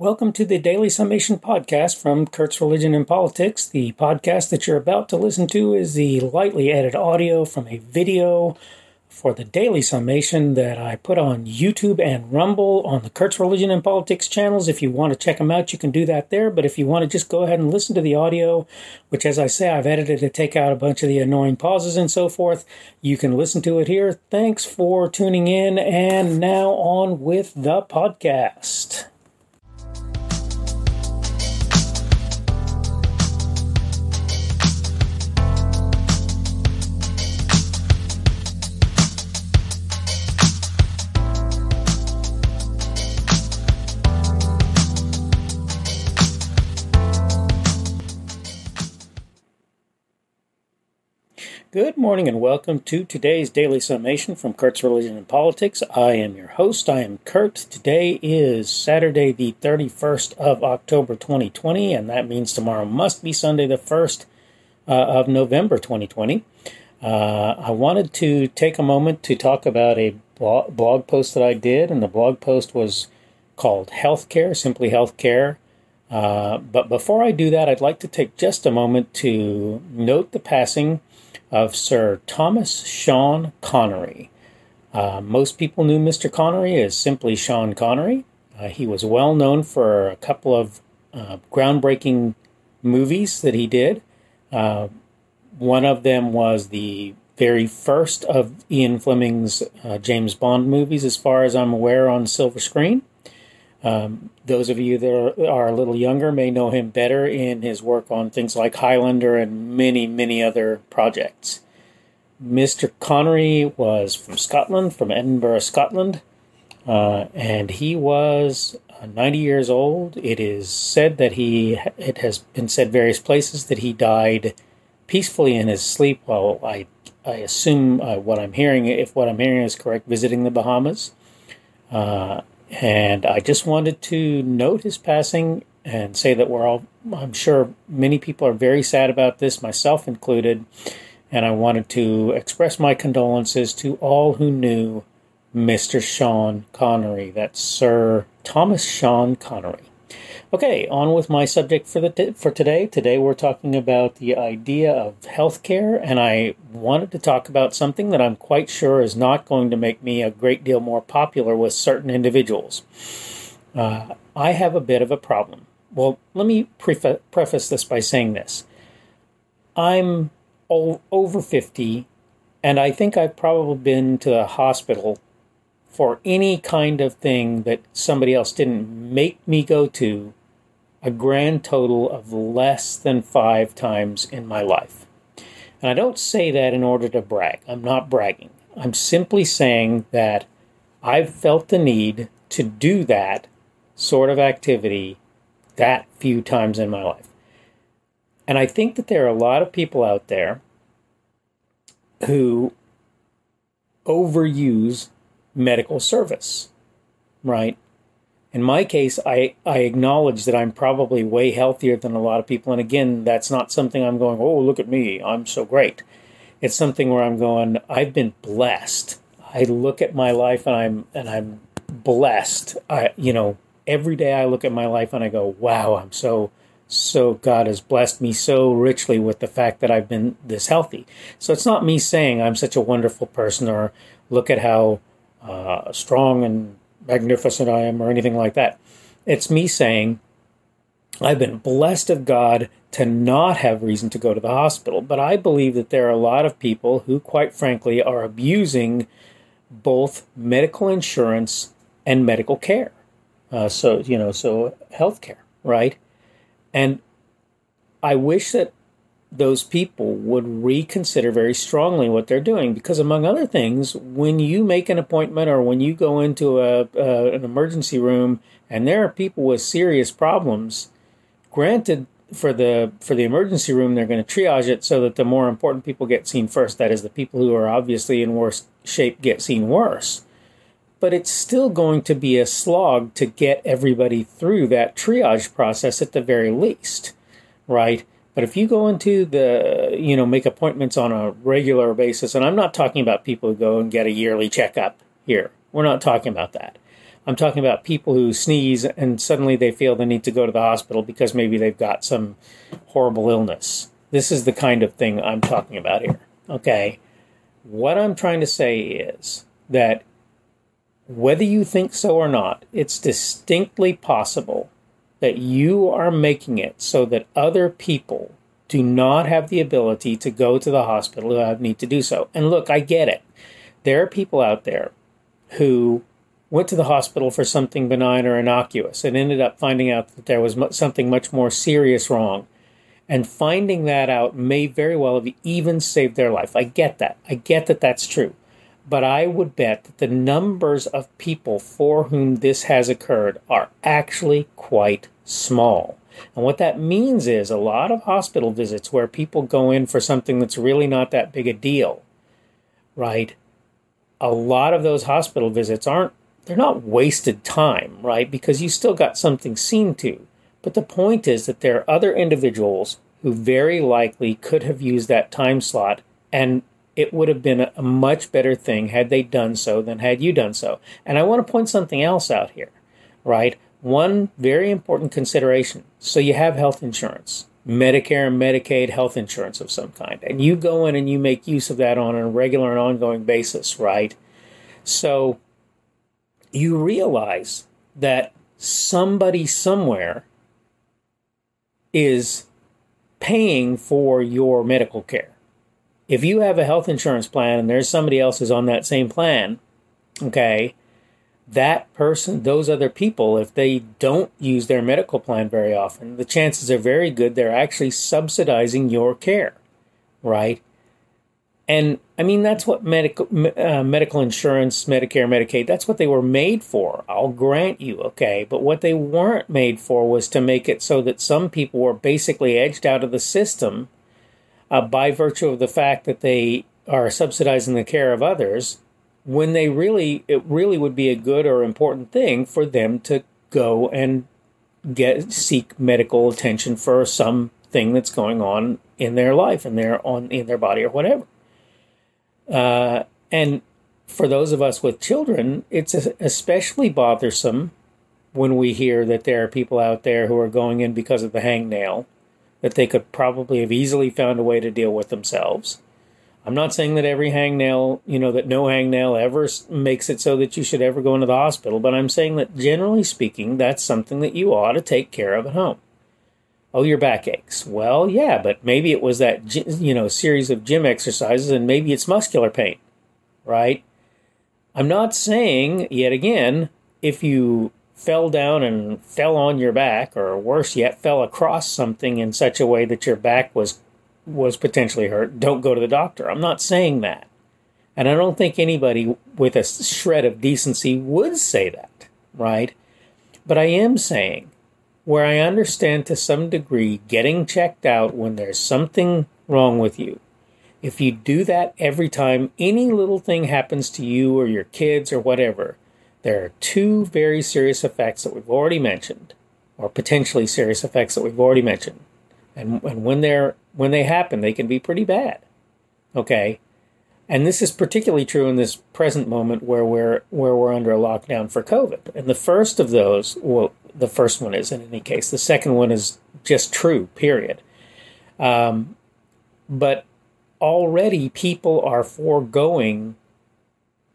Welcome to the Daily Summation podcast from Kurt's Religion and Politics. The podcast that you're about to listen to is the lightly edited audio from a video for the Daily Summation that I put on YouTube and Rumble on the Kurt's Religion and Politics channels. If you want to check them out, you can do that there. But if you want to just go ahead and listen to the audio, which, as I say, I've edited to take out a bunch of the annoying pauses and so forth, you can listen to it here. Thanks for tuning in. And now on with the podcast. Good morning and welcome to today's daily summation from Kurt's Religion and Politics. I am your host. I am Kurt. Today is Saturday, the 31st of October 2020, and that means tomorrow must be Sunday, the 1st uh, of November 2020. Uh, I wanted to take a moment to talk about a blog post that I did, and the blog post was called Healthcare, Simply Healthcare. Uh, but before I do that, I'd like to take just a moment to note the passing of Sir Thomas Sean Connery. Uh, most people knew Mr. Connery as simply Sean Connery. Uh, he was well known for a couple of uh, groundbreaking movies that he did. Uh, one of them was the very first of Ian Fleming's uh, James Bond movies, as far as I'm aware, on silver screen. Um, those of you that are, a little younger may know him better in his work on things like Highlander and many, many other projects. Mr. Connery was from Scotland, from Edinburgh, Scotland, uh, and he was uh, 90 years old. It is said that he, it has been said various places that he died peacefully in his sleep. Well, I, I assume uh, what I'm hearing, if what I'm hearing is correct, visiting the Bahamas. Uh, and I just wanted to note his passing and say that we're all, I'm sure many people are very sad about this, myself included. And I wanted to express my condolences to all who knew Mr. Sean Connery. That's Sir Thomas Sean Connery. Okay, on with my subject for the t- for today. Today we're talking about the idea of healthcare, and I wanted to talk about something that I'm quite sure is not going to make me a great deal more popular with certain individuals. Uh, I have a bit of a problem. Well, let me prefa- preface this by saying this: I'm o- over fifty, and I think I've probably been to the hospital for any kind of thing that somebody else didn't make me go to a grand total of less than five times in my life. And I don't say that in order to brag. I'm not bragging. I'm simply saying that I've felt the need to do that sort of activity that few times in my life. And I think that there are a lot of people out there who overuse medical service, right? In my case, I, I acknowledge that I'm probably way healthier than a lot of people. And again, that's not something I'm going, oh, look at me, I'm so great. It's something where I'm going, I've been blessed. I look at my life and I'm and I'm blessed. I you know, every day I look at my life and I go, wow, I'm so so God has blessed me so richly with the fact that I've been this healthy. So it's not me saying I'm such a wonderful person or look at how uh, strong and magnificent I am or anything like that. It's me saying, I've been blessed of God to not have reason to go to the hospital, but I believe that there are a lot of people who, quite frankly, are abusing both medical insurance and medical care. Uh, so, you know, so health care, right? And I wish that those people would reconsider very strongly what they're doing. Because among other things when you make an appointment or when you go into a, an emergency room and there are people with serious problems granted for the for the emergency room they're going to triage it so that the more important people get seen first. That is the people who are obviously in worse shape get seen worse. But it's still going to be a slog to get everybody through that triage process at the very least right but if you go into the, you know, make appointments on a regular basis, and I'm not talking about people who go and get a yearly checkup here. We're not talking about that. I'm talking about people who sneeze and suddenly they feel the need to go to the hospital because maybe they've got some horrible illness. This is the kind of thing I'm talking about here. Okay. What I'm trying to say is that whether you think so or not, it's distinctly possible that you are making it so that other people do not have the ability to go to the hospital who need to do so. And look, I get it. There are people out there who went to the hospital for something benign or innocuous and ended up finding out that there was something much more serious wrong. And finding that out may very well have even saved their life. I get that. I get that that's true. But I would bet that the numbers of people for whom this has occurred are actually quite small. And what that means is a lot of hospital visits where people go in for something that's really not that big a deal, right? A lot of those hospital visits aren't, they're not wasted time, right? Because you still got something seen to. But the point is that there are other individuals who very likely could have used that time slot and it would have been a much better thing had they done so than had you done so. And I want to point something else out here, right? One very important consideration. So you have health insurance, Medicare and Medicaid health insurance of some kind, and you go in and you make use of that on a regular and ongoing basis, right? So you realize that somebody somewhere is paying for your medical care. If you have a health insurance plan and there's somebody else who's on that same plan, okay, that person, those other people, if they don't use their medical plan very often, the chances are very good they're actually subsidizing your care, right? And I mean, that's what medical uh, medical insurance, Medicare, Medicaid, that's what they were made for. I'll grant you, okay. But what they weren't made for was to make it so that some people were basically edged out of the system uh, by virtue of the fact that they are subsidizing the care of others when they really, it really would be a good or important thing for them to go and get seek medical attention for something that's going on in their life and their on in their body or whatever. Uh, and for those of us with children, it's especially bothersome when we hear that there are people out there who are going in because of the hangnail, that they could probably have easily found a way to deal with themselves. I'm not saying that every hangnail, you know, that no hangnail ever makes it so that you should ever go into the hospital, but I'm saying that generally speaking, that's something that you ought to take care of at home. Oh, your back aches. Well, yeah, but maybe it was that you know series of gym exercises, and maybe it's muscular pain, right? I'm not saying yet again if you fell down and fell on your back, or worse yet, fell across something in such a way that your back was was potentially hurt. Don't go to the doctor. I'm not saying that, and I don't think anybody with a shred of decency would say that, right? But I am saying where I understand to some degree getting checked out when there's something wrong with you. If you do that every time any little thing happens to you or your kids or whatever, there are two very serious effects that we've already mentioned, or potentially serious effects that we've already mentioned. And, and when they're when they happen, they can be pretty bad. Okay? And this is particularly true in this present moment where we're where we're under a lockdown for COVID. And the first of those, well, the first one is in any case. The second one is just true, period. Um, but already people are foregoing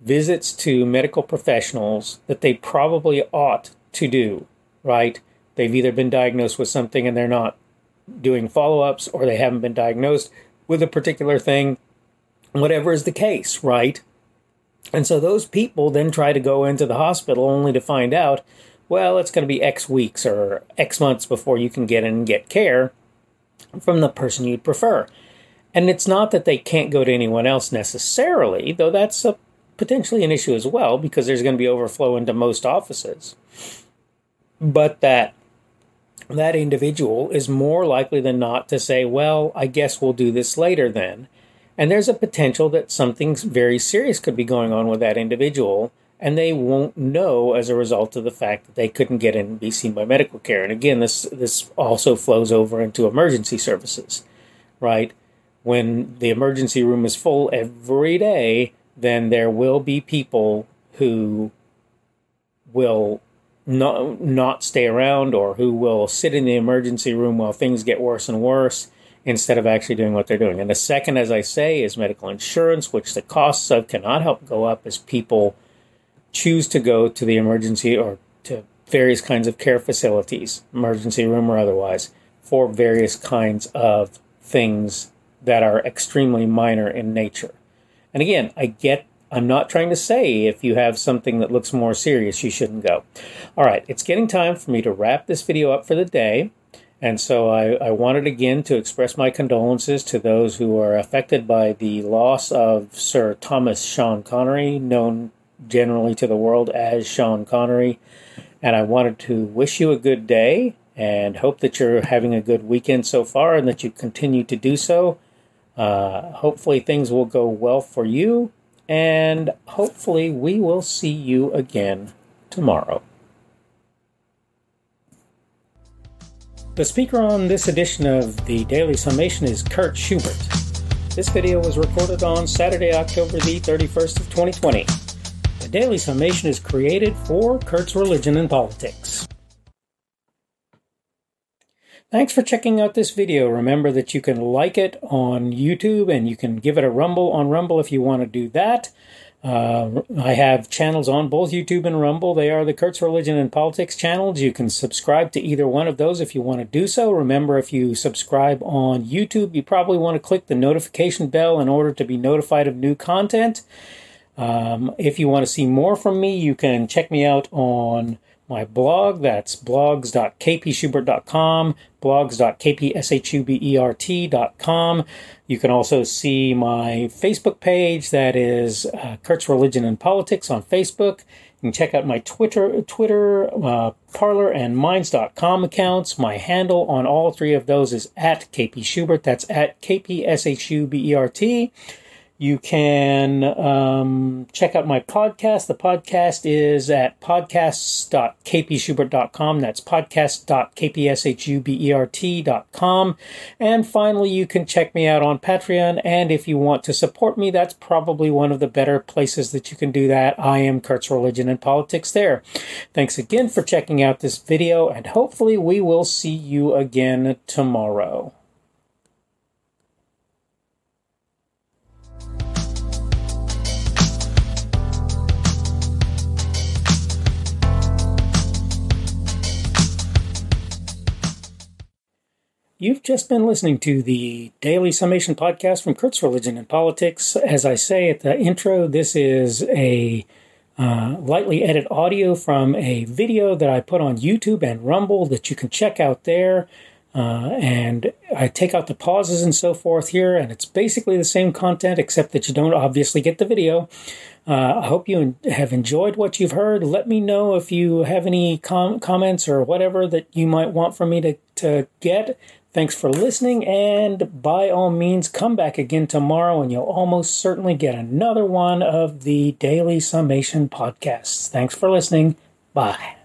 visits to medical professionals that they probably ought to do, right? They've either been diagnosed with something and they're not doing follow ups, or they haven't been diagnosed with a particular thing, whatever is the case, right? And so those people then try to go into the hospital only to find out well, it's going to be X weeks or X months before you can get in and get care from the person you'd prefer. And it's not that they can't go to anyone else necessarily, though that's a, potentially an issue as well because there's going to be overflow into most offices. But that that individual is more likely than not to say, "Well, I guess we'll do this later then." And there's a potential that something very serious could be going on with that individual and they won't know as a result of the fact that they couldn't get in and be seen by medical care. And again, this this also flows over into emergency services, right? When the emergency room is full every day, then there will be people who will not, not stay around or who will sit in the emergency room while things get worse and worse instead of actually doing what they're doing. And the second, as I say, is medical insurance, which the costs of cannot help go up as people choose to go to the emergency or to various kinds of care facilities, emergency room or otherwise, for various kinds of things that are extremely minor in nature. And again, I get I'm not trying to say if you have something that looks more serious, you shouldn't go. All right, it's getting time for me to wrap this video up for the day. And so I, I, wanted again to express my condolences to those who are affected by the loss of Sir Thomas Sean Connery, known generally to the world as Sean Connery. And I wanted to wish you a good day and hope that you're having a good weekend so far and that you continue to do so. Uh, hopefully, things will go well for you, and hopefully, we will see you again tomorrow. The speaker on this edition of the Daily Summation is Kurt Schubert. This video was recorded on Saturday, October the 31st of 2020. The Daily Summation is created for Kurt's Religion and Politics. Thanks for checking out this video. Remember that you can like it on YouTube and you can give it a rumble on Rumble if you want to do that. Uh, I have channels on both YouTube and Rumble. They are the Kurt's Religion and Politics channels. You can subscribe to either one of those if you want to do so. Remember, if you subscribe on YouTube, you probably want to click the notification bell in order to be notified of new content. Um, if you want to see more from me, you can check me out on my blog. That's blogs.kpschubert.com, blogs.kpschubert.com. You can also see my Facebook page. That is uh, Kurt's Religion and Politics on Facebook. You can check out my Twitter, Twitter, uh, Parler, and Minds.com accounts. My handle on all three of those is at kpschubert. That's at kpschubert. You can um, check out my podcast. The podcast is at podcasts.kpschubert.com. That's podcast.kpschubert.com. And finally, you can check me out on Patreon. And if you want to support me, that's probably one of the better places that you can do that. I am Kurt's Religion and Politics there. Thanks again for checking out this video, and hopefully, we will see you again tomorrow. You've just been listening to the Daily Summation podcast from Kurt's Religion and Politics. As I say at the intro, this is a uh, lightly edited audio from a video that I put on YouTube and Rumble that you can check out there. Uh, and I take out the pauses and so forth here, and it's basically the same content except that you don't obviously get the video. Uh, I hope you have enjoyed what you've heard. Let me know if you have any com- comments or whatever that you might want from me to, to get. Thanks for listening, and by all means, come back again tomorrow, and you'll almost certainly get another one of the Daily Summation podcasts. Thanks for listening. Bye.